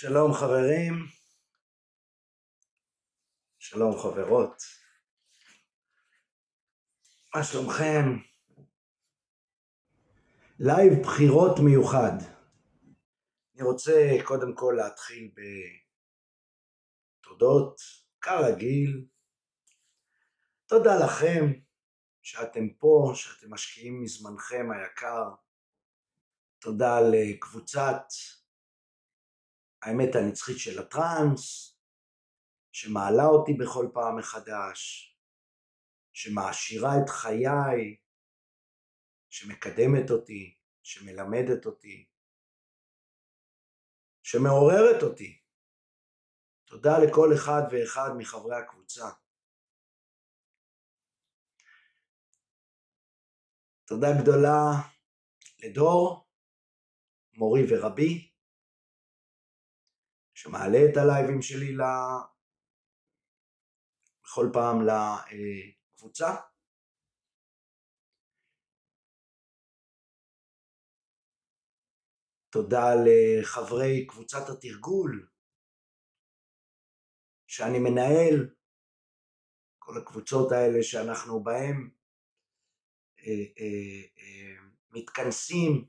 שלום חברים, שלום חברות, מה שלומכם? לייב בחירות מיוחד. אני רוצה קודם כל להתחיל בתודות, כרגיל. תודה לכם שאתם פה, שאתם משקיעים מזמנכם היקר. תודה לקבוצת האמת הנצחית של הטראנס, שמעלה אותי בכל פעם מחדש, שמעשירה את חיי, שמקדמת אותי, שמלמדת אותי, שמעוררת אותי. תודה לכל אחד ואחד מחברי הקבוצה. תודה גדולה לדור, מורי ורבי, שמעלה את הלייבים שלי ל... בכל פעם לקבוצה. תודה לחברי קבוצת התרגול שאני מנהל, כל הקבוצות האלה שאנחנו בהן אה, אה, אה, מתכנסים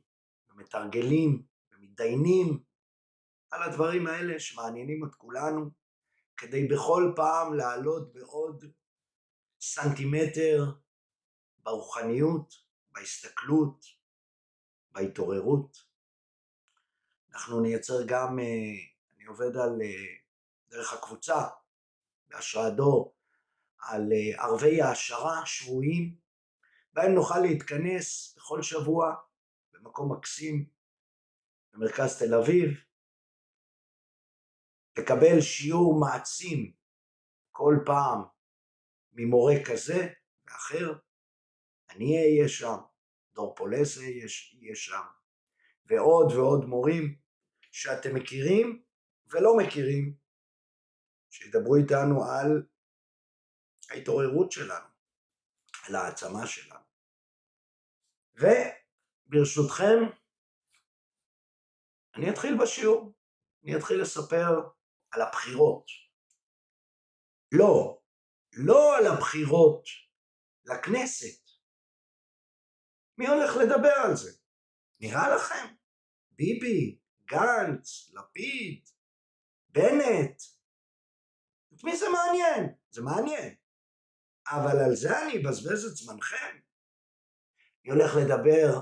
ומתרגלים ומתדיינים על הדברים האלה שמעניינים את כולנו, כדי בכל פעם לעלות בעוד סנטימטר ברוחניות, בהסתכלות, בהתעוררות. אנחנו נייצר גם, אה, אני עובד על, אה, דרך הקבוצה, בהשראת דור, על אה, ערבי העשרה שבויים, בהם נוכל להתכנס בכל שבוע במקום מקסים במרכז תל אביב, לקבל שיעור מעצים כל פעם ממורה כזה ואחר, אני אהיה שם, דור פולס יהיה שם, ועוד ועוד מורים שאתם מכירים ולא מכירים, שידברו איתנו על ההתעוררות שלנו, על העצמה שלנו. וברשותכם, אני אתחיל בשיעור, אני אתחיל לספר על הבחירות. לא, לא על הבחירות לכנסת. מי הולך לדבר על זה? נראה לכם? ביבי, גנץ, לפיד, בנט. את מי זה מעניין? זה מעניין. אבל על זה אני אבזבז את זמנכם. אני הולך לדבר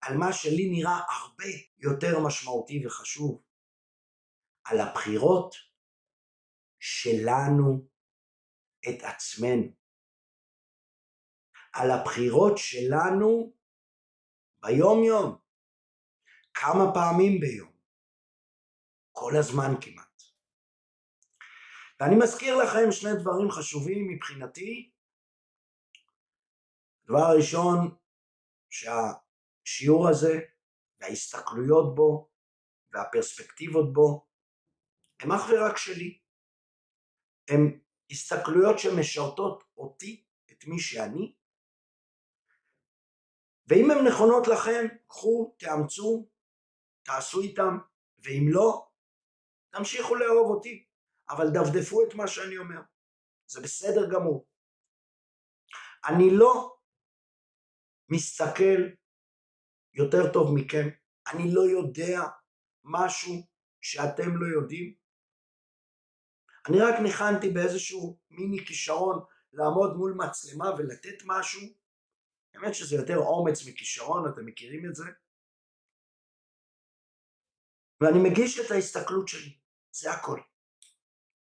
על מה שלי נראה הרבה יותר משמעותי וחשוב. על הבחירות שלנו את עצמנו. על הבחירות שלנו ביום יום. כמה פעמים ביום. כל הזמן כמעט. ואני מזכיר לכם שני דברים חשובים מבחינתי. הדבר הראשון, שהשיעור הזה וההסתכלויות בו והפרספקטיבות בו הם אך ורק שלי. הם הסתכלויות שמשרתות אותי, את מי שאני, ואם הן נכונות לכם, קחו, תאמצו, תעשו איתם, ואם לא, תמשיכו לאהוב אותי, אבל דפדפו את מה שאני אומר. זה בסדר גמור. אני לא מסתכל יותר טוב מכם, אני לא יודע משהו שאתם לא יודעים, אני רק ניחנתי באיזשהו מיני כישרון לעמוד מול מצלמה ולתת משהו, האמת שזה יותר אומץ מכישרון, אתם מכירים את זה? ואני מגיש את ההסתכלות שלי, זה הכל.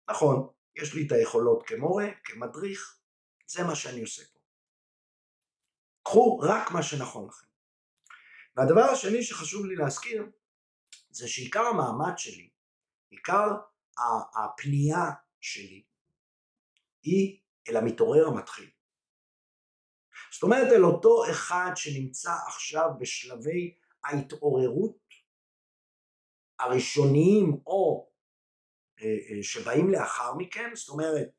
נכון, יש לי את היכולות כמורה, כמדריך, זה מה שאני עושה פה. קחו רק מה שנכון לכם. והדבר השני שחשוב לי להזכיר, זה שעיקר המאמץ שלי, עיקר הפנייה שלי היא אל המתעורר המתחיל. זאת אומרת אל אותו אחד שנמצא עכשיו בשלבי ההתעוררות הראשוניים או אה, אה, שבאים לאחר מכן, זאת אומרת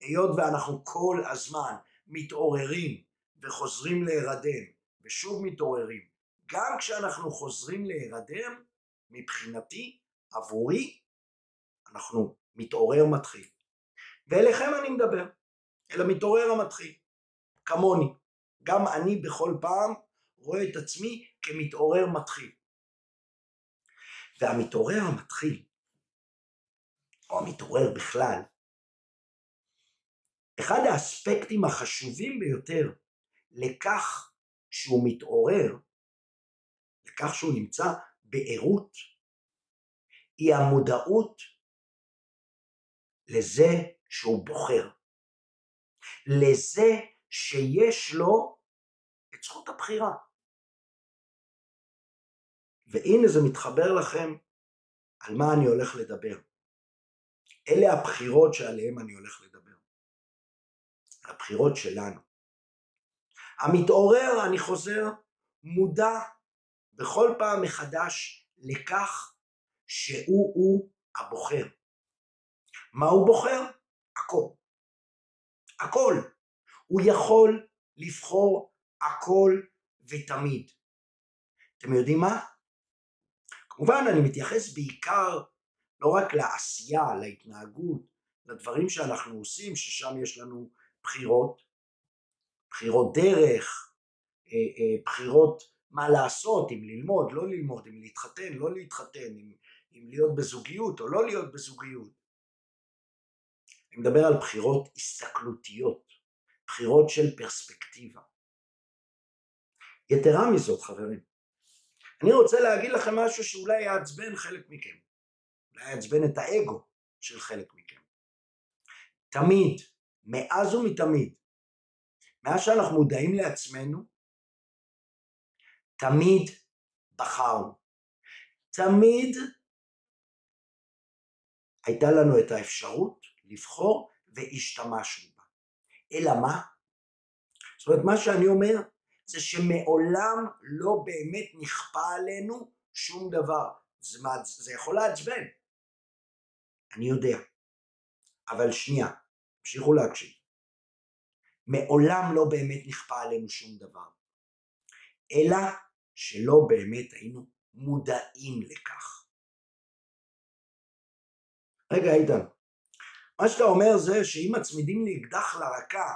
היות ואנחנו כל הזמן מתעוררים וחוזרים להירדם ושוב מתעוררים, גם כשאנחנו חוזרים להירדם מבחינתי, עבורי, אנחנו מתעורר מתחיל. ואליכם אני מדבר, אל המתעורר המתחיל, כמוני. גם אני בכל פעם רואה את עצמי כמתעורר מתחיל. והמתעורר המתחיל, או המתעורר בכלל, אחד האספקטים החשובים ביותר לכך שהוא מתעורר, לכך שהוא נמצא בערות, היא המודעות לזה שהוא בוחר, לזה שיש לו את זכות הבחירה. והנה זה מתחבר לכם על מה אני הולך לדבר. אלה הבחירות שעליהן אני הולך לדבר. הבחירות שלנו. המתעורר, אני חוזר, מודע בכל פעם מחדש לכך שהוא-הוא הבוחר. מה הוא בוחר? הכל. הכל. הוא יכול לבחור הכל ותמיד. אתם יודעים מה? כמובן אני מתייחס בעיקר לא רק לעשייה, להתנהגות, לדברים שאנחנו עושים, ששם יש לנו בחירות, בחירות דרך, אה, אה, בחירות מה לעשות, אם ללמוד, לא ללמוד, אם להתחתן, לא להתחתן, אם, אם להיות בזוגיות או לא להיות בזוגיות. אני מדבר על בחירות הסתכלותיות, בחירות של פרספקטיבה. יתרה מזאת חברים, אני רוצה להגיד לכם משהו שאולי יעצבן חלק מכם, אולי יעצבן את האגו של חלק מכם. תמיד, מאז ומתמיד, מאז שאנחנו מודעים לעצמנו, תמיד בחרנו. תמיד הייתה לנו את האפשרות לבחור והשתמשנו בה. אלא מה? זאת אומרת, מה שאני אומר זה שמעולם לא באמת נכפה עלינו שום דבר. זה, זה יכול לעצבן. אני יודע. אבל שנייה, תמשיכו להקשיב. מעולם לא באמת נכפה עלינו שום דבר. אלא שלא באמת היינו מודעים לכך. רגע איתן, מה שאתה אומר זה שאם מצמידים לי אקדח לרקה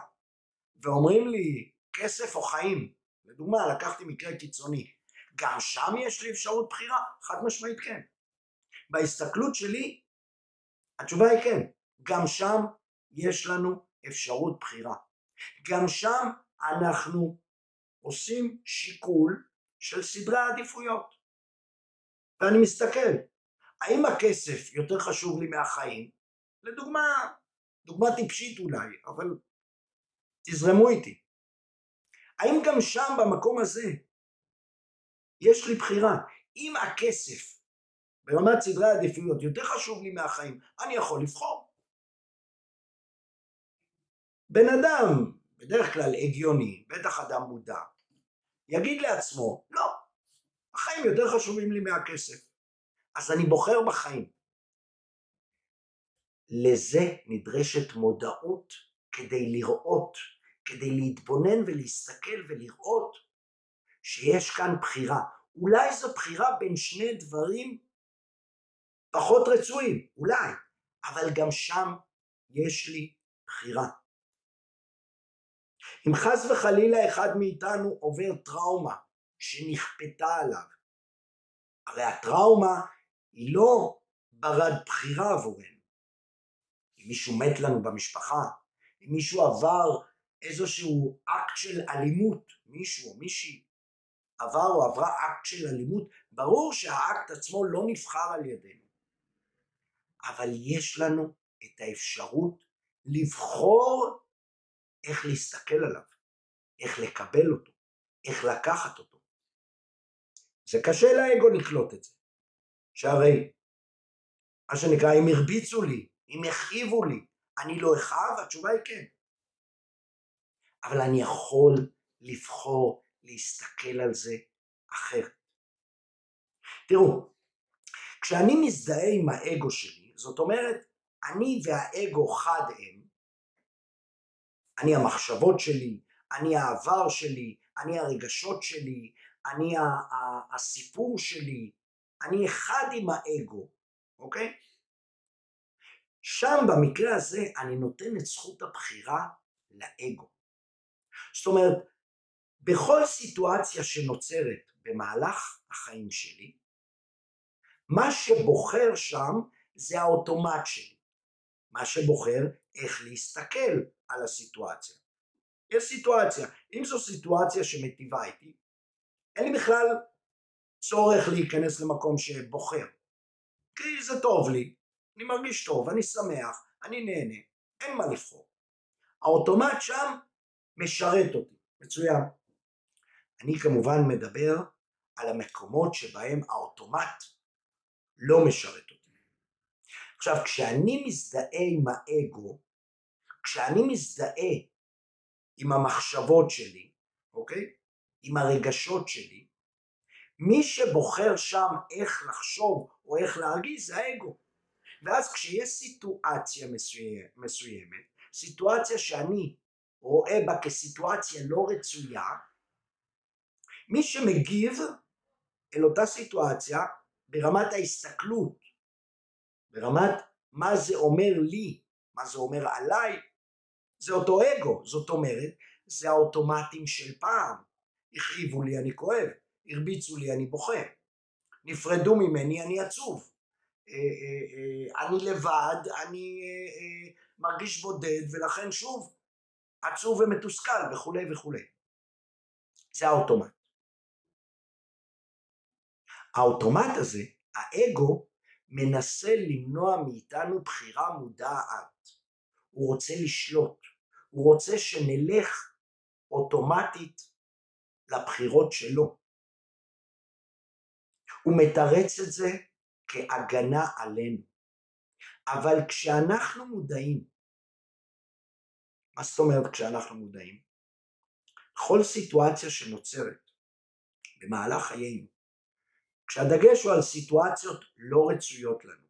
ואומרים לי כסף או חיים, לדוגמה לקחתי מקרה קיצוני, גם שם יש לי אפשרות בחירה? חד משמעית כן. בהסתכלות שלי התשובה היא כן, גם שם יש לנו אפשרות בחירה. גם שם אנחנו עושים שיקול של סדרי העדיפויות. ואני מסתכל, האם הכסף יותר חשוב לי מהחיים? לדוגמה, דוגמה טיפשית אולי, אבל תזרמו איתי. האם גם שם במקום הזה יש לי בחירה? אם הכסף ברמת סדרי העדיפויות יותר חשוב לי מהחיים, אני יכול לבחור. בן אדם, בדרך כלל הגיוני, בטח אדם מודע, יגיד לעצמו, לא, החיים יותר חשובים לי מהכסף, אז אני בוחר בחיים. לזה נדרשת מודעות כדי לראות, כדי להתבונן ולהסתכל ולראות שיש כאן בחירה. אולי זו בחירה בין שני דברים פחות רצויים, אולי, אבל גם שם יש לי בחירה. אם חס וחלילה אחד מאיתנו עובר טראומה שנכפתה עליו, הרי הטראומה היא לא ברת בחירה עבורנו. אם מישהו מת לנו במשפחה, אם מישהו עבר איזשהו אקט של אלימות, מישהו או מישהי עבר או עברה אקט של אלימות, ברור שהאקט עצמו לא נבחר על ידינו. אבל יש לנו את האפשרות לבחור איך להסתכל עליו, איך לקבל אותו, איך לקחת אותו. זה קשה לאגו לקלוט את זה, שהרי מה שנקרא אם הרביצו לי, אם הכאיבו לי, אני לא אכאב? התשובה היא כן. אבל אני יכול לבחור להסתכל על זה אחרת. תראו, כשאני מזדהה עם האגו שלי, זאת אומרת, אני והאגו חד הם, אני המחשבות שלי, אני העבר שלי, אני הרגשות שלי, אני הסיפור שלי, אני אחד עם האגו, אוקיי? שם במקרה הזה אני נותן את זכות הבחירה לאגו. זאת אומרת, בכל סיטואציה שנוצרת במהלך החיים שלי, מה שבוחר שם זה האוטומט שלי. מה שבוחר איך להסתכל על הסיטואציה. יש סיטואציה, אם זו סיטואציה שמטיבה איתי, אין לי בכלל צורך להיכנס למקום שבוחר. כי זה טוב לי, אני מרגיש טוב, אני שמח, אני נהנה, אין מה לבחור. האוטומט שם משרת אותי, מצוין. אני כמובן מדבר על המקומות שבהם האוטומט לא משרת אותי. עכשיו, כשאני מזדהה עם האגו, כשאני מזדהה עם המחשבות שלי, אוקיי? עם הרגשות שלי, מי שבוחר שם איך לחשוב או איך להרגיש זה האגו. ואז כשיש סיטואציה מסוימת, סיטואציה שאני רואה בה כסיטואציה לא רצויה, מי שמגיב אל אותה סיטואציה ברמת ההסתכלות, ברמת מה זה אומר לי, מה זה אומר עליי, זה אותו אגו, זאת אומרת, זה האוטומטים של פעם. הכאיבו לי אני כואב, הרביצו לי אני בוכה, נפרדו ממני אני עצוב, אני לבד, אני מרגיש בודד ולכן שוב עצוב ומתוסכל וכולי וכולי. זה האוטומט. האוטומט הזה, האגו, מנסה למנוע מאיתנו בחירה מודעת. הוא רוצה לשלוט, הוא רוצה שנלך אוטומטית לבחירות שלו. הוא מתרץ את זה כהגנה עלינו. אבל כשאנחנו מודעים, מה זאת אומרת כשאנחנו מודעים? כל סיטואציה שנוצרת במהלך חיינו, כשהדגש הוא על סיטואציות לא רצויות לנו.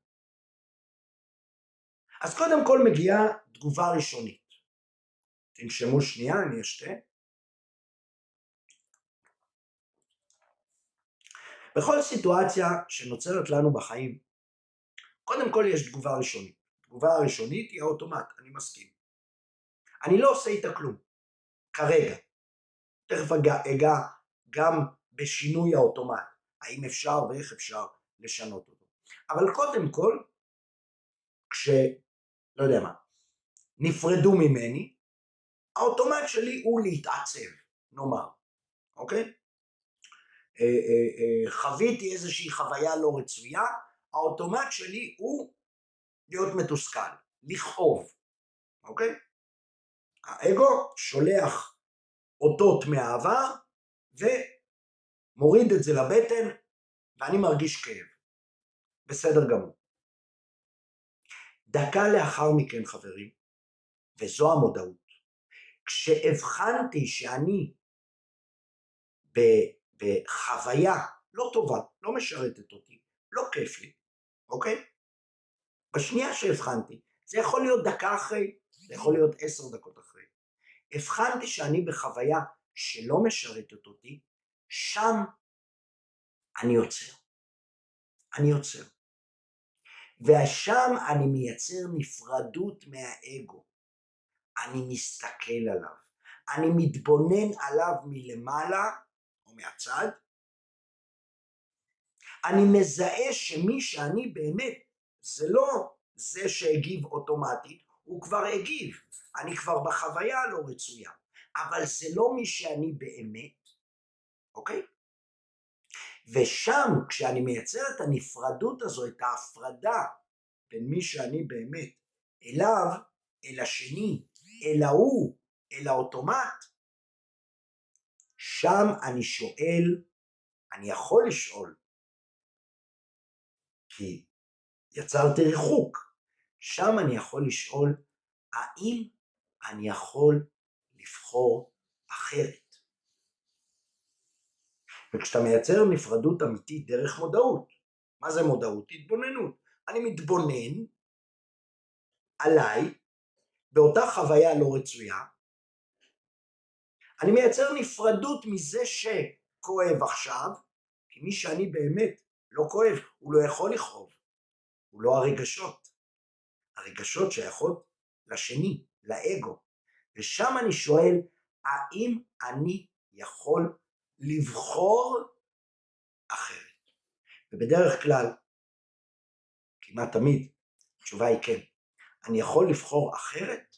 אז קודם כל מגיעה תגובה ראשונית. תנשמו שנייה, אני אשתה. בכל סיטואציה שנוצרת לנו בחיים, קודם כל יש תגובה ראשונית. התגובה הראשונית היא האוטומט, אני מסכים. אני לא עושה איתה כלום, כרגע. תכף אגע, גם בשינוי האוטומט, האם אפשר ואיך אפשר לשנות אותו. אבל קודם כל, כש... לא יודע מה, נפרדו ממני, האוטומט שלי הוא להתעצב, נאמר, אוקיי? אה, אה, אה, חוויתי איזושהי חוויה לא רצויה, האוטומט שלי הוא להיות מתוסכל, לכאוב, אוקיי? האגו שולח אותות מהעבר ומוריד את זה לבטן ואני מרגיש כאב. בסדר גמור. דקה לאחר מכן חברים, וזו המודעות, כשהבחנתי שאני בחוויה לא טובה, לא משרתת אותי, לא כיף לי, אוקיי? בשנייה שהבחנתי, זה יכול להיות דקה אחרי, זה יכול להיות עשר דקות אחרי. הבחנתי שאני בחוויה שלא משרתת אותי, שם אני עוצר. אני עוצר. ושם אני מייצר נפרדות מהאגו. אני מסתכל עליו. אני מתבונן עליו מלמעלה מהצד. אני מזהה שמי שאני באמת זה לא זה שהגיב אוטומטית, הוא כבר הגיב. אני כבר בחוויה הלא רצויה. אבל זה לא מי שאני באמת, אוקיי? ושם כשאני מייצר את הנפרדות הזו, את ההפרדה בין מי שאני באמת אליו, אל השני, אל ההוא, אל האוטומט, שם אני שואל, אני יכול לשאול, כי יצרתי ריחוק, שם אני יכול לשאול, האם אני יכול לבחור אחרת? וכשאתה מייצר נפרדות אמיתית דרך מודעות, מה זה מודעות? התבוננות. אני מתבונן עליי באותה חוויה לא רצויה, אני מייצר נפרדות מזה שכואב עכשיו, כי מי שאני באמת לא כואב, הוא לא יכול לכאוב, הוא לא הרגשות. הרגשות שייכות לשני, לאגו. ושם אני שואל, האם אני יכול לבחור אחרת? ובדרך כלל, כמעט תמיד, התשובה היא כן. אני יכול לבחור אחרת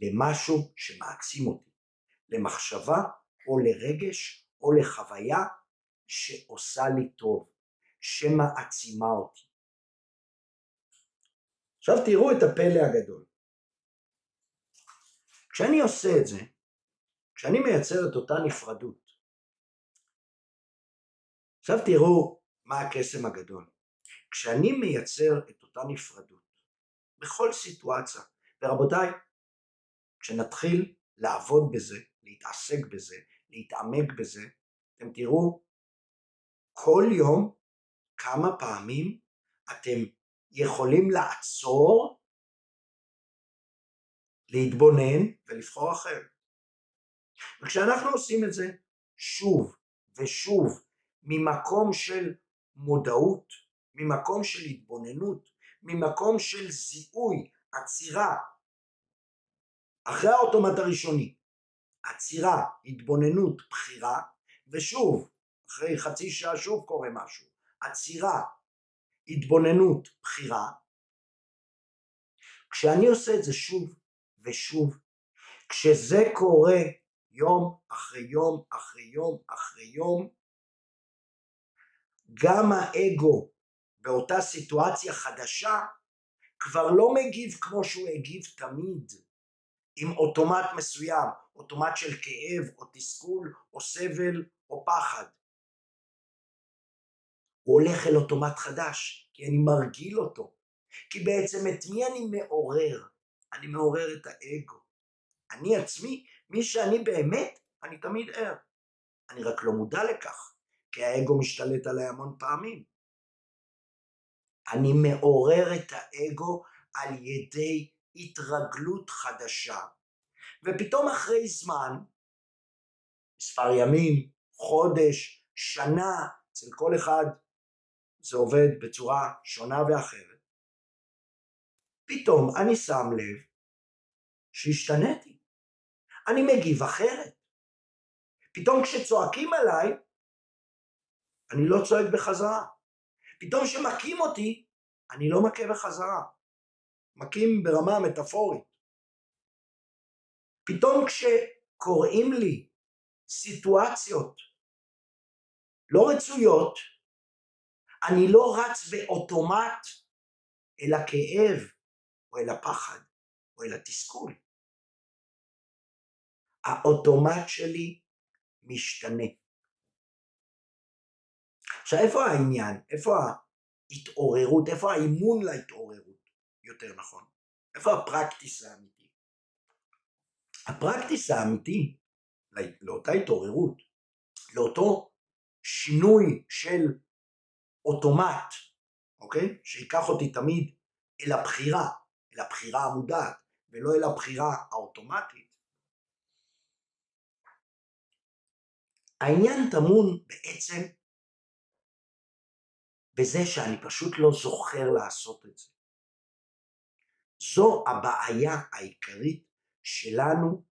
למשהו שמעצים אותי, למחשבה או לרגש או לחוויה שעושה לי טוב, שמעצימה אותי. עכשיו תראו את הפלא הגדול. כשאני עושה את זה, כשאני מייצר את אותה נפרדות, עכשיו תראו מה הקסם הגדול. כשאני מייצר את אותה נפרדות, בכל סיטואציה, ורבותיי, כשנתחיל לעבוד בזה, להתעסק בזה, להתעמק בזה, אתם תראו כל יום כמה פעמים אתם יכולים לעצור, להתבונן ולבחור אחרת. וכשאנחנו עושים את זה שוב ושוב ממקום של מודעות, ממקום של התבוננות, ממקום של זיהוי, עצירה, אחרי האוטומט הראשוני, עצירה, התבוננות, בחירה, ושוב, אחרי חצי שעה שוב קורה משהו, עצירה, התבוננות, בחירה, כשאני עושה את זה שוב ושוב, כשזה קורה יום אחרי יום אחרי יום אחרי יום, גם האגו באותה סיטואציה חדשה כבר לא מגיב כמו שהוא הגיב תמיד, עם אוטומט מסוים, אוטומט של כאב או תסכול או סבל או פחד. הוא הולך אל אוטומט חדש, כי אני מרגיל אותו. כי בעצם את מי אני מעורר? אני מעורר את האגו. אני עצמי, מי שאני באמת, אני תמיד ער. אני רק לא מודע לכך, כי האגו משתלט עליי המון פעמים. אני מעורר את האגו על ידי התרגלות חדשה, ופתאום אחרי זמן, מספר ימים, חודש, שנה, אצל כל אחד זה עובד בצורה שונה ואחרת, פתאום אני שם לב שהשתניתי, אני מגיב אחרת. פתאום כשצועקים עליי, אני לא צועק בחזרה. פתאום כשמכים אותי, אני לא מכה בחזרה. מכים ברמה מטאפורית. פתאום כשקוראים לי סיטואציות לא רצויות, אני לא רץ באוטומט אל הכאב, או אל הפחד, או אל התסכול. האוטומט שלי משתנה. עכשיו איפה העניין? איפה ההתעוררות? איפה האימון להתעוררות? יותר נכון. איפה הפרקטיס האמיתי? הפרקטיס האמיתי לאותה התעוררות, לאותו שינוי של אוטומט, אוקיי? שיקח אותי תמיד אל הבחירה, אל הבחירה המודעת, ולא אל הבחירה האוטומטית. העניין טמון בעצם בזה שאני פשוט לא זוכר לעשות את זה. זו הבעיה העיקרית שלנו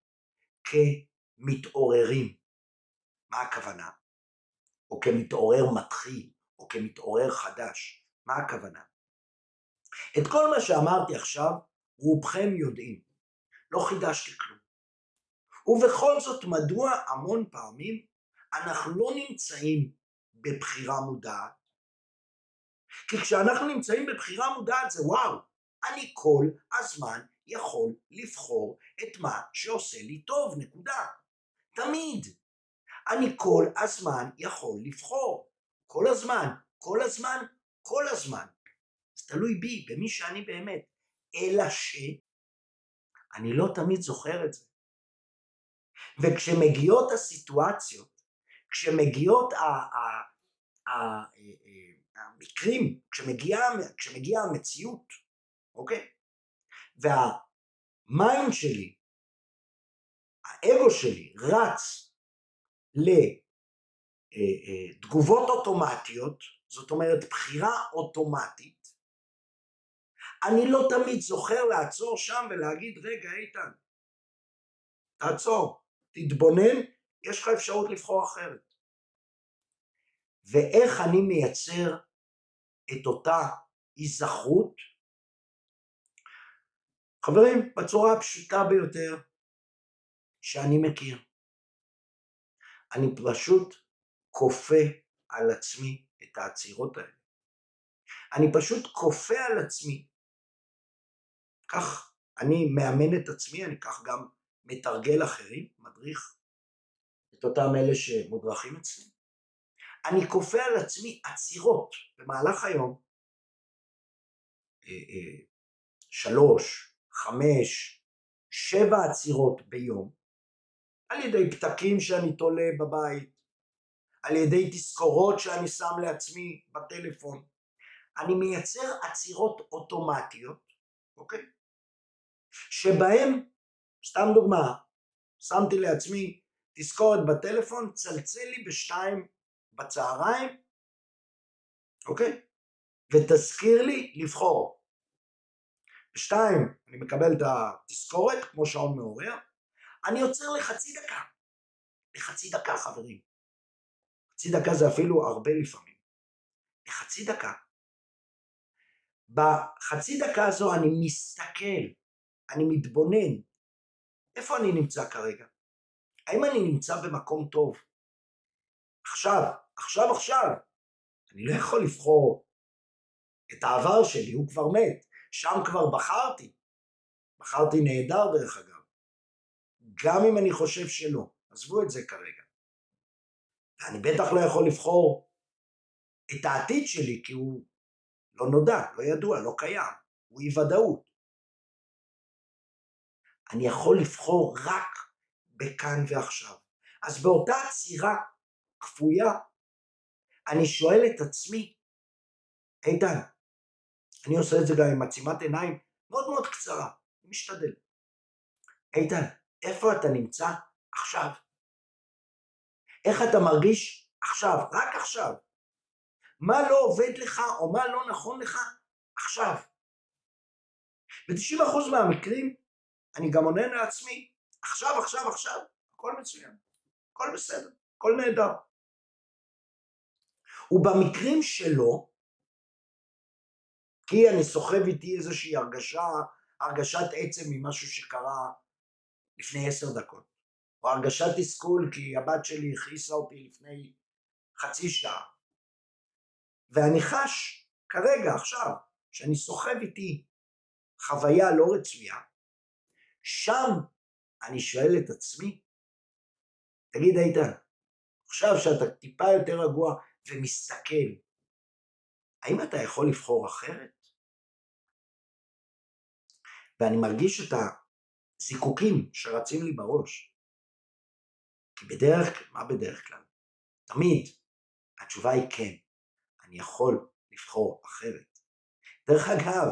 כמתעוררים. מה הכוונה? או כמתעורר מתחיל, או כמתעורר חדש. מה הכוונה? את כל מה שאמרתי עכשיו, רובכם יודעים. לא חידשתי כלום. ובכל זאת, מדוע המון פעמים אנחנו לא נמצאים בבחירה מודעת? כי כשאנחנו נמצאים בבחירה מודעת זה וואו, אני כל הזמן יכול לבחור את מה שעושה לי טוב, נקודה. תמיד. אני כל הזמן יכול לבחור. כל הזמן, כל הזמן, כל הזמן. זה תלוי בי, במי שאני באמת. אלא שאני לא תמיד זוכר את זה. וכשמגיעות הסיטואציות, כשמגיעות המקרים, כשמגיעה כשמגיע המציאות, אוקיי? והמיינד שלי, האגו שלי, רץ לתגובות אוטומטיות, זאת אומרת בחירה אוטומטית, אני לא תמיד זוכר לעצור שם ולהגיד, רגע, איתן, תעצור, תתבונן, יש לך אפשרות לבחור אחרת. ואיך אני מייצר את אותה היזכרות? חברים, בצורה הפשוטה ביותר שאני מכיר. אני פשוט כופה על עצמי את העצירות האלה. אני פשוט כופה על עצמי. כך אני מאמן את עצמי, אני כך גם מתרגל אחרים, מדריך את אותם אלה שמודרכים אצלי. אני כופה על עצמי עצירות במהלך היום. אה, אה, שלוש, חמש, שבע עצירות ביום, על ידי פתקים שאני תולה בבית, על ידי תזכורות שאני שם לעצמי בטלפון. אני מייצר עצירות אוטומטיות, אוקיי? שבהם, סתם דוגמה, שמתי לעצמי תזכורת בטלפון, צלצל לי בשתיים בצהריים, אוקיי? ותזכיר לי לבחור. בשתיים אני מקבל את התזכורת, כמו שעון מעורר, אני עוצר לחצי דקה. לחצי דקה חברים. חצי דקה זה אפילו הרבה לפעמים. לחצי דקה. בחצי דקה הזו אני מסתכל, אני מתבונן. איפה אני נמצא כרגע? האם אני נמצא במקום טוב? עכשיו, עכשיו עכשיו. אני לא יכול לבחור את העבר שלי, הוא כבר מת. שם כבר בחרתי. בחרתי נהדר דרך אגב. גם אם אני חושב שלא. עזבו את זה כרגע. ואני בטח לא יכול לבחור את העתיד שלי כי הוא לא נודע, לא ידוע, לא קיים, הוא אי ודאות. אני יכול לבחור רק בכאן ועכשיו. אז באותה עצירה כפויה, אני שואל את עצמי, איתן, אני עושה את זה גם עם עצימת עיניים מאוד מאוד קצרה, אני משתדל. איתן, איפה אתה נמצא עכשיו? איך אתה מרגיש עכשיו, רק עכשיו? מה לא עובד לך או מה לא נכון לך עכשיו? ב-90% מהמקרים אני גם עונה לעצמי, עכשיו, עכשיו, עכשיו, הכל מצוין, הכל בסדר, הכל נהדר. ובמקרים שלא, כי אני סוחב איתי איזושהי הרגשה, הרגשת עצם ממשהו שקרה לפני עשר דקות, או הרגשת תסכול כי הבת שלי הכעיסה אותי לפני חצי שעה, ואני חש כרגע, עכשיו, שאני סוחב איתי חוויה לא רצויה, שם אני שואל את עצמי, תגיד איתן, עכשיו שאתה טיפה יותר רגוע ומסתכל, האם אתה יכול לבחור אחרת? ואני מרגיש את הזיקוקים שרצים לי בראש. כי בדרך, מה בדרך כלל? תמיד התשובה היא כן, אני יכול לבחור אחרת. דרך אגב,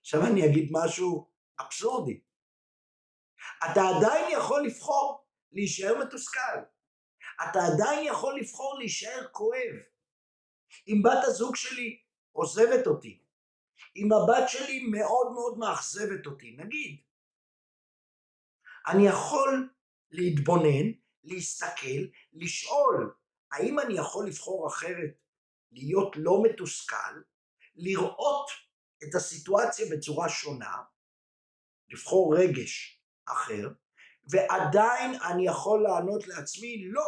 עכשיו אני אגיד משהו אבסורדי. אתה עדיין יכול לבחור להישאר מתוסכל. אתה עדיין יכול לבחור להישאר כואב. אם בת הזוג שלי עוזבת אותי, אם הבת שלי מאוד מאוד מאכזבת אותי, נגיד, אני יכול להתבונן, להסתכל, לשאול, האם אני יכול לבחור אחרת, להיות לא מתוסכל, לראות את הסיטואציה בצורה שונה, לבחור רגש אחר, ועדיין אני יכול לענות לעצמי, לא,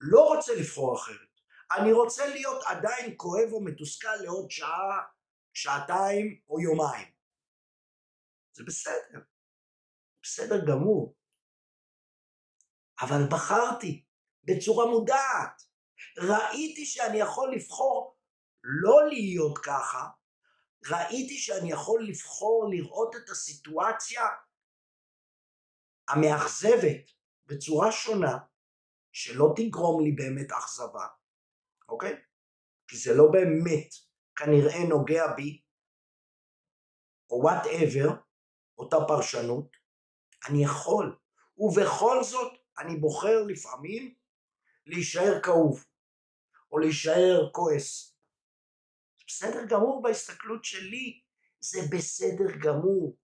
לא רוצה לבחור אחרת. אני רוצה להיות עדיין כואב או מתוסכל לעוד שעה, שעתיים או יומיים. זה בסדר, בסדר גמור. אבל בחרתי בצורה מודעת. ראיתי שאני יכול לבחור לא להיות ככה, ראיתי שאני יכול לבחור לראות את הסיטואציה המאכזבת בצורה שונה, שלא תגרום לי באמת אכזבה, אוקיי? כי זה לא באמת כנראה נוגע בי, או וואטאבר, אותה פרשנות, אני יכול. ובכל זאת, אני בוחר לפעמים להישאר כאוב, או להישאר כועס. בסדר גמור בהסתכלות שלי זה בסדר גמור,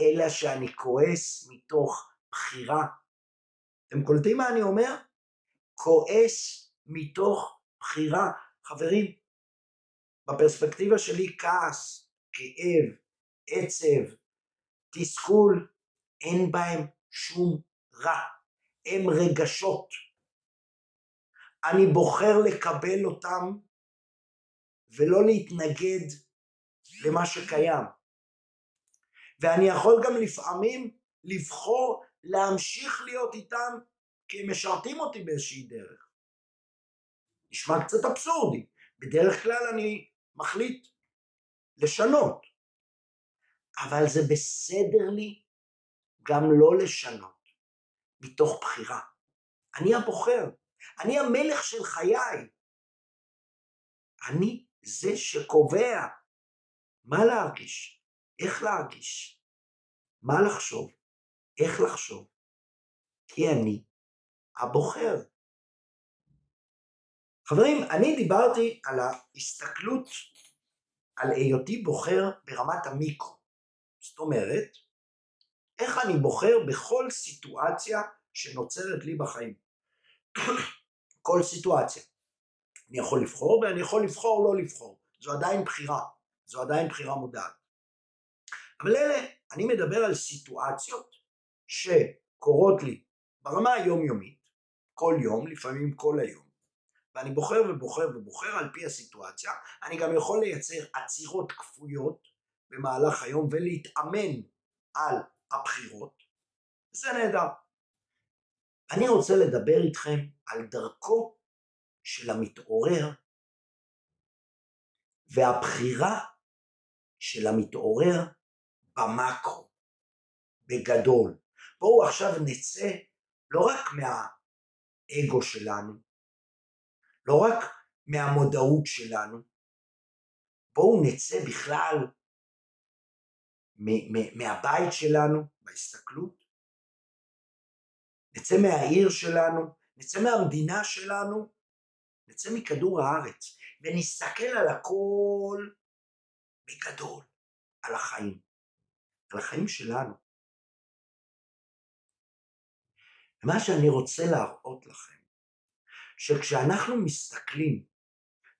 אלא שאני כועס מתוך בחירה. אתם קולטים מה אני אומר? כועס מתוך בחירה. חברים, בפרספקטיבה שלי כעס, כאב, עצב, תסכול, אין בהם שום רע. הם רגשות. אני בוחר לקבל אותם ולא להתנגד למה שקיים. ואני יכול גם לפעמים לבחור להמשיך להיות איתם כי הם משרתים אותי באיזושהי דרך. נשמע קצת אבסורדי, בדרך כלל אני מחליט לשנות, אבל זה בסדר לי גם לא לשנות, מתוך בחירה. אני הבוחר, אני המלך של חיי. אני זה שקובע מה להרגיש, איך להרגיש, מה לחשוב, איך לחשוב, כי אני הבוחר. חברים, אני דיברתי על ההסתכלות על היותי בוחר ברמת המיקרו. זאת אומרת, איך אני בוחר בכל סיטואציה שנוצרת לי בחיים. כל סיטואציה. אני יכול לבחור ואני יכול לבחור לא לבחור. זו עדיין בחירה. זו עדיין בחירה מודעת. אבל אלה, אני מדבר על סיטואציות שקורות לי ברמה היומיומית, כל יום, לפעמים כל היום, ואני בוחר ובוחר ובוחר על פי הסיטואציה, אני גם יכול לייצר עצירות כפויות במהלך היום ולהתאמן על הבחירות, זה נהדר. אני רוצה לדבר איתכם על דרכו של המתעורר והבחירה של המתעורר במקרו, בגדול. בואו עכשיו נצא לא רק מהאגו שלנו, לא רק מהמודעות שלנו, בואו נצא בכלל מהבית שלנו, בהסתכלות, נצא מהעיר שלנו, נצא מהמדינה שלנו, נצא מכדור הארץ ונסתכל על הכל בגדול, על החיים, על החיים שלנו. ומה שאני רוצה להראות לכם, שכשאנחנו מסתכלים,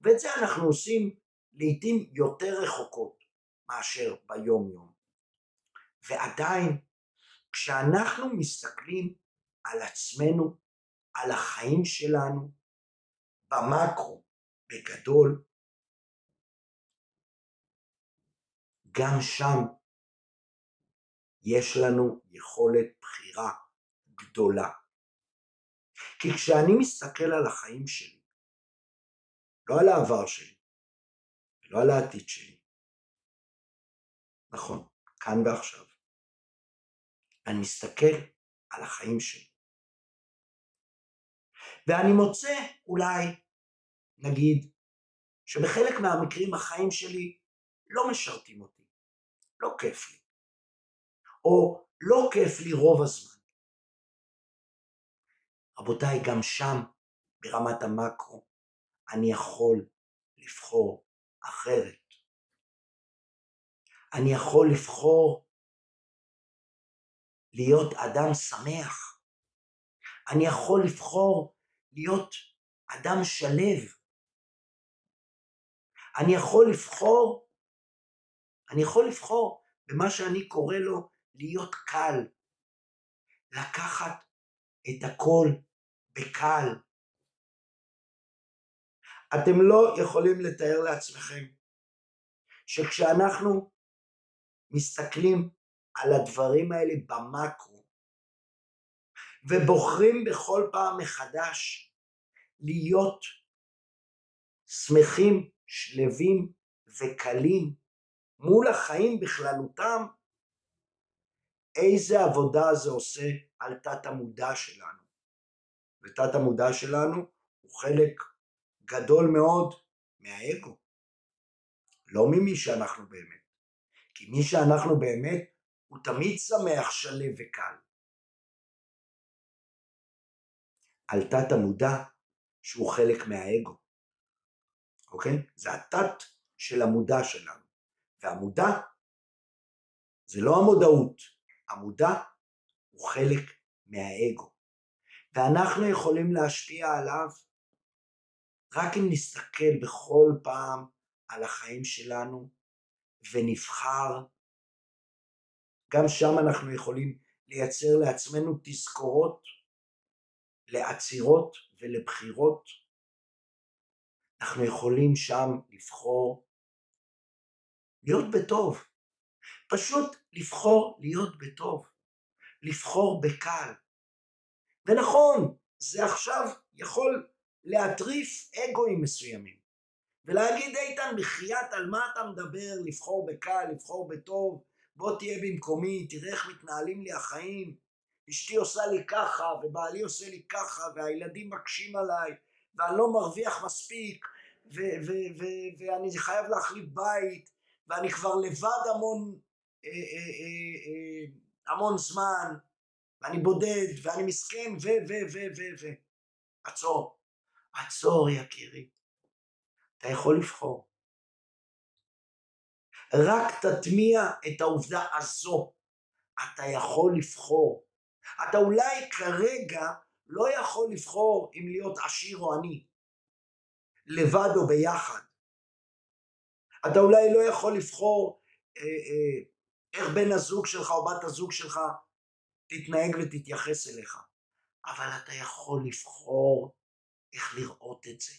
ואת זה אנחנו עושים לעיתים יותר רחוקות מאשר ביום יום, ועדיין כשאנחנו מסתכלים על עצמנו, על החיים שלנו, במקרו, בגדול, גם שם יש לנו יכולת בחירה גדולה. כי כשאני מסתכל על החיים שלי, לא על העבר שלי, לא על העתיד שלי, נכון, כאן ועכשיו, אני מסתכל על החיים שלי. ואני מוצא אולי, נגיד, שבחלק מהמקרים החיים שלי לא משרתים אותי, לא כיף לי, או לא כיף לי רוב הזמן. רבותיי, גם שם, ברמת המקרו, אני יכול לבחור אחרת. אני יכול לבחור להיות אדם שמח. אני יכול לבחור להיות אדם שלב. אני יכול לבחור, אני יכול לבחור במה שאני קורא לו להיות קל, לקחת את הכל בקל. אתם לא יכולים לתאר לעצמכם שכשאנחנו מסתכלים על הדברים האלה במקרו ובוחרים בכל פעם מחדש להיות שמחים, שלווים וקלים מול החיים בכללותם, איזה עבודה זה עושה על תת המודע שלנו. ותת המודע שלנו הוא חלק גדול מאוד מהאגו, לא ממי שאנחנו באמת. כי מי שאנחנו באמת הוא תמיד שמח, שלו וקל. על תת המודע שהוא חלק מהאגו, אוקיי? זה התת של המודע שלנו. והמודע זה לא המודעות. המודע הוא חלק מהאגו. ואנחנו יכולים להשפיע עליו רק אם נסתכל בכל פעם על החיים שלנו ונבחר. גם שם אנחנו יכולים לייצר לעצמנו תזכורות לעצירות ולבחירות. אנחנו יכולים שם לבחור להיות בטוב. פשוט לבחור להיות בטוב. לבחור בקל. ונכון, זה עכשיו יכול להטריף אגואים מסוימים. ולהגיד איתן בחייאת על מה אתה מדבר, לבחור בקל, לבחור בטוב, בוא תהיה במקומי, תראה איך מתנהלים לי החיים, אשתי עושה לי ככה, ובעלי עושה לי ככה, והילדים מקשים עליי, ואני לא מרוויח מספיק, ואני חייב להחליף בית, ואני כבר לבד המון, אה, אה, אה, המון זמן, ואני בודד, ואני מסכן, ו, ו, ו, ו, ו. עצור, עצור יקירי. אתה יכול לבחור. רק תטמיע את העובדה הזו. אתה יכול לבחור. אתה אולי כרגע לא יכול לבחור אם להיות עשיר או עני, לבד או ביחד. אתה אולי לא יכול לבחור אה, אה, איך בן הזוג שלך או בת הזוג שלך תתנהג ותתייחס אליך, אבל אתה יכול לבחור איך לראות את זה,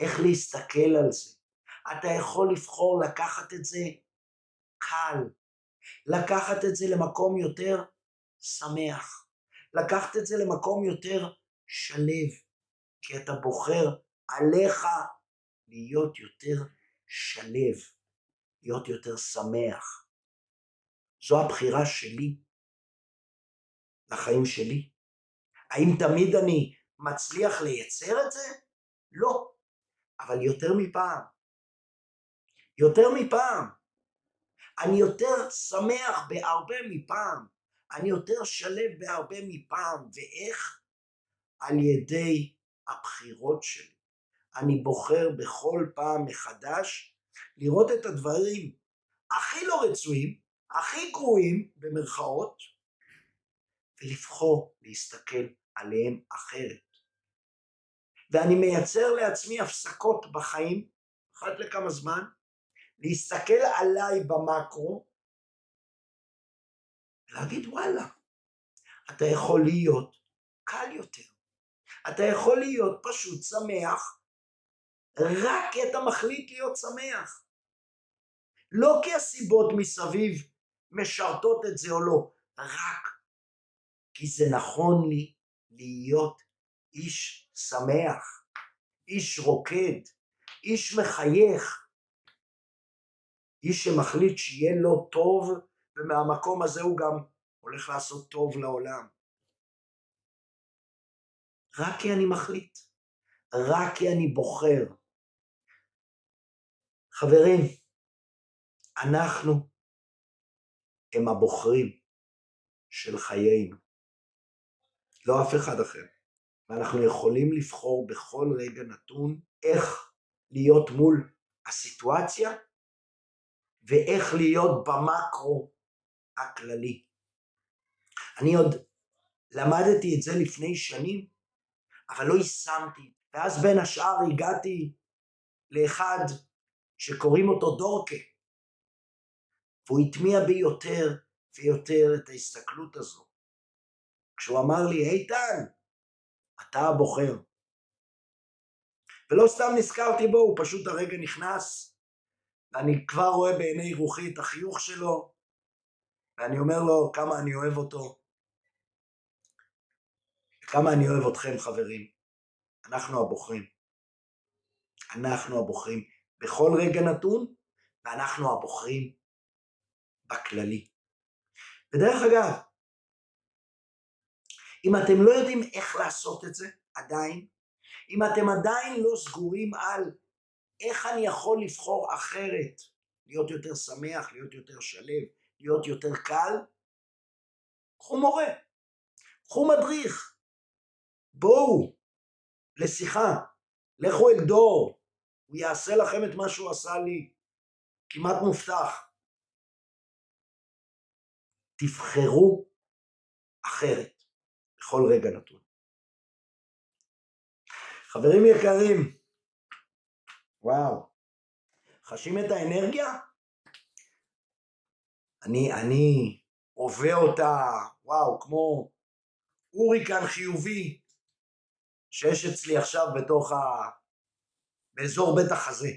איך להסתכל על זה. אתה יכול לבחור לקחת את זה קל, לקחת את זה למקום יותר שמח, לקחת את זה למקום יותר שלב, כי אתה בוחר עליך להיות יותר שלב, להיות יותר שמח. זו הבחירה שלי לחיים שלי. האם תמיד אני מצליח לייצר את זה? לא, אבל יותר מפעם. יותר מפעם. אני יותר שמח בהרבה מפעם. אני יותר שלב בהרבה מפעם. ואיך? על ידי הבחירות שלי. אני בוחר בכל פעם מחדש לראות את הדברים הכי לא רצויים, הכי גרועים במרכאות, ולבחור להסתכל עליהם אחרת. ואני מייצר לעצמי הפסקות בחיים, אחת לכמה זמן, להסתכל עליי במקרו, ולהגיד וואלה, אתה יכול להיות קל יותר. אתה יכול להיות פשוט שמח, רק כי אתה מחליט להיות שמח. לא כי הסיבות מסביב משרתות את זה או לא, רק כי זה נכון לי להיות איש שמח, איש רוקד, איש מחייך, איש שמחליט שיהיה לו טוב, ומהמקום הזה הוא גם הולך לעשות טוב לעולם. רק כי אני מחליט, רק כי אני בוחר. חברים, אנחנו הם הבוחרים של חיינו. לא אף אחד אחר. ואנחנו יכולים לבחור בכל רגע נתון איך להיות מול הסיטואציה ואיך להיות במקרו הכללי. אני עוד למדתי את זה לפני שנים, אבל לא יישמתי. ואז בין השאר הגעתי לאחד שקוראים אותו דורקה, והוא הטמיע בי יותר ויותר את ההסתכלות הזו. כשהוא אמר לי, איתן, אתה הבוחר. ולא סתם נזכרתי בו, הוא פשוט הרגע נכנס, ואני כבר רואה בעיני רוחי את החיוך שלו, ואני אומר לו כמה אני אוהב אותו, כמה אני אוהב אתכם חברים. אנחנו הבוחרים. אנחנו הבוחרים בכל רגע נתון, ואנחנו הבוחרים בכללי. ודרך אגב, אם אתם לא יודעים איך לעשות את זה עדיין, אם אתם עדיין לא סגורים על איך אני יכול לבחור אחרת, להיות יותר שמח, להיות יותר שלב, להיות יותר קל, קחו מורה, קחו מדריך, בואו לשיחה, לכו אל דור, הוא יעשה לכם את מה שהוא עשה לי, כמעט מובטח. תבחרו אחרת בכל רגע נתון. חברים יקרים, וואו, חשים את האנרגיה? אני, אני עובר אותה, וואו, כמו הוריקן חיובי שיש אצלי עכשיו בתוך ה... באזור בית החזה.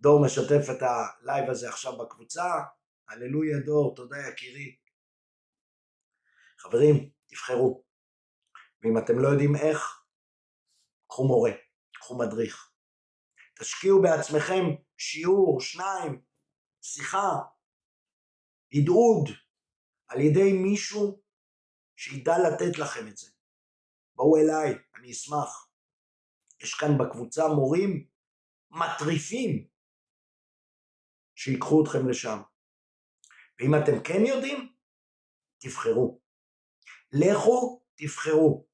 דור משתף את הלייב הזה עכשיו בקבוצה, הללויה דור, תודה יקירי. חברים, תבחרו. ואם אתם לא יודעים איך, קחו מורה, קחו מדריך. תשקיעו בעצמכם שיעור, שניים, שיחה, הדהוד, על ידי מישהו שידע לתת לכם את זה. בואו אליי, אני אשמח. יש כאן בקבוצה מורים מטריפים שיקחו אתכם לשם. ואם אתם כן יודעים, תבחרו. לכו, תבחרו.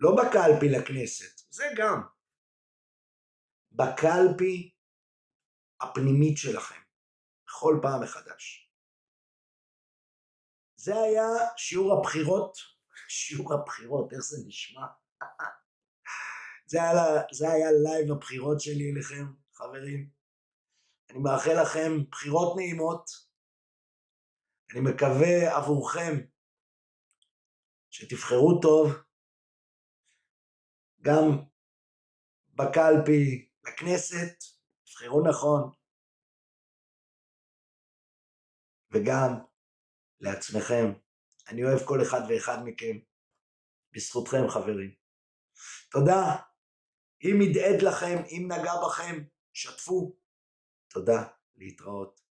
לא בקלפי לכנסת, זה גם. בקלפי הפנימית שלכם, בכל פעם מחדש. זה היה שיעור הבחירות, שיעור הבחירות, איך זה נשמע? זה היה, זה היה לייב הבחירות שלי אליכם, חברים. אני מאחל לכם בחירות נעימות. אני מקווה עבורכם שתבחרו טוב, גם בקלפי לכנסת, תבחרו נכון, וגם לעצמכם. אני אוהב כל אחד ואחד מכם, בזכותכם חברים. תודה. אם הדהד לכם, אם נגע בכם, שתפו. תודה, להתראות.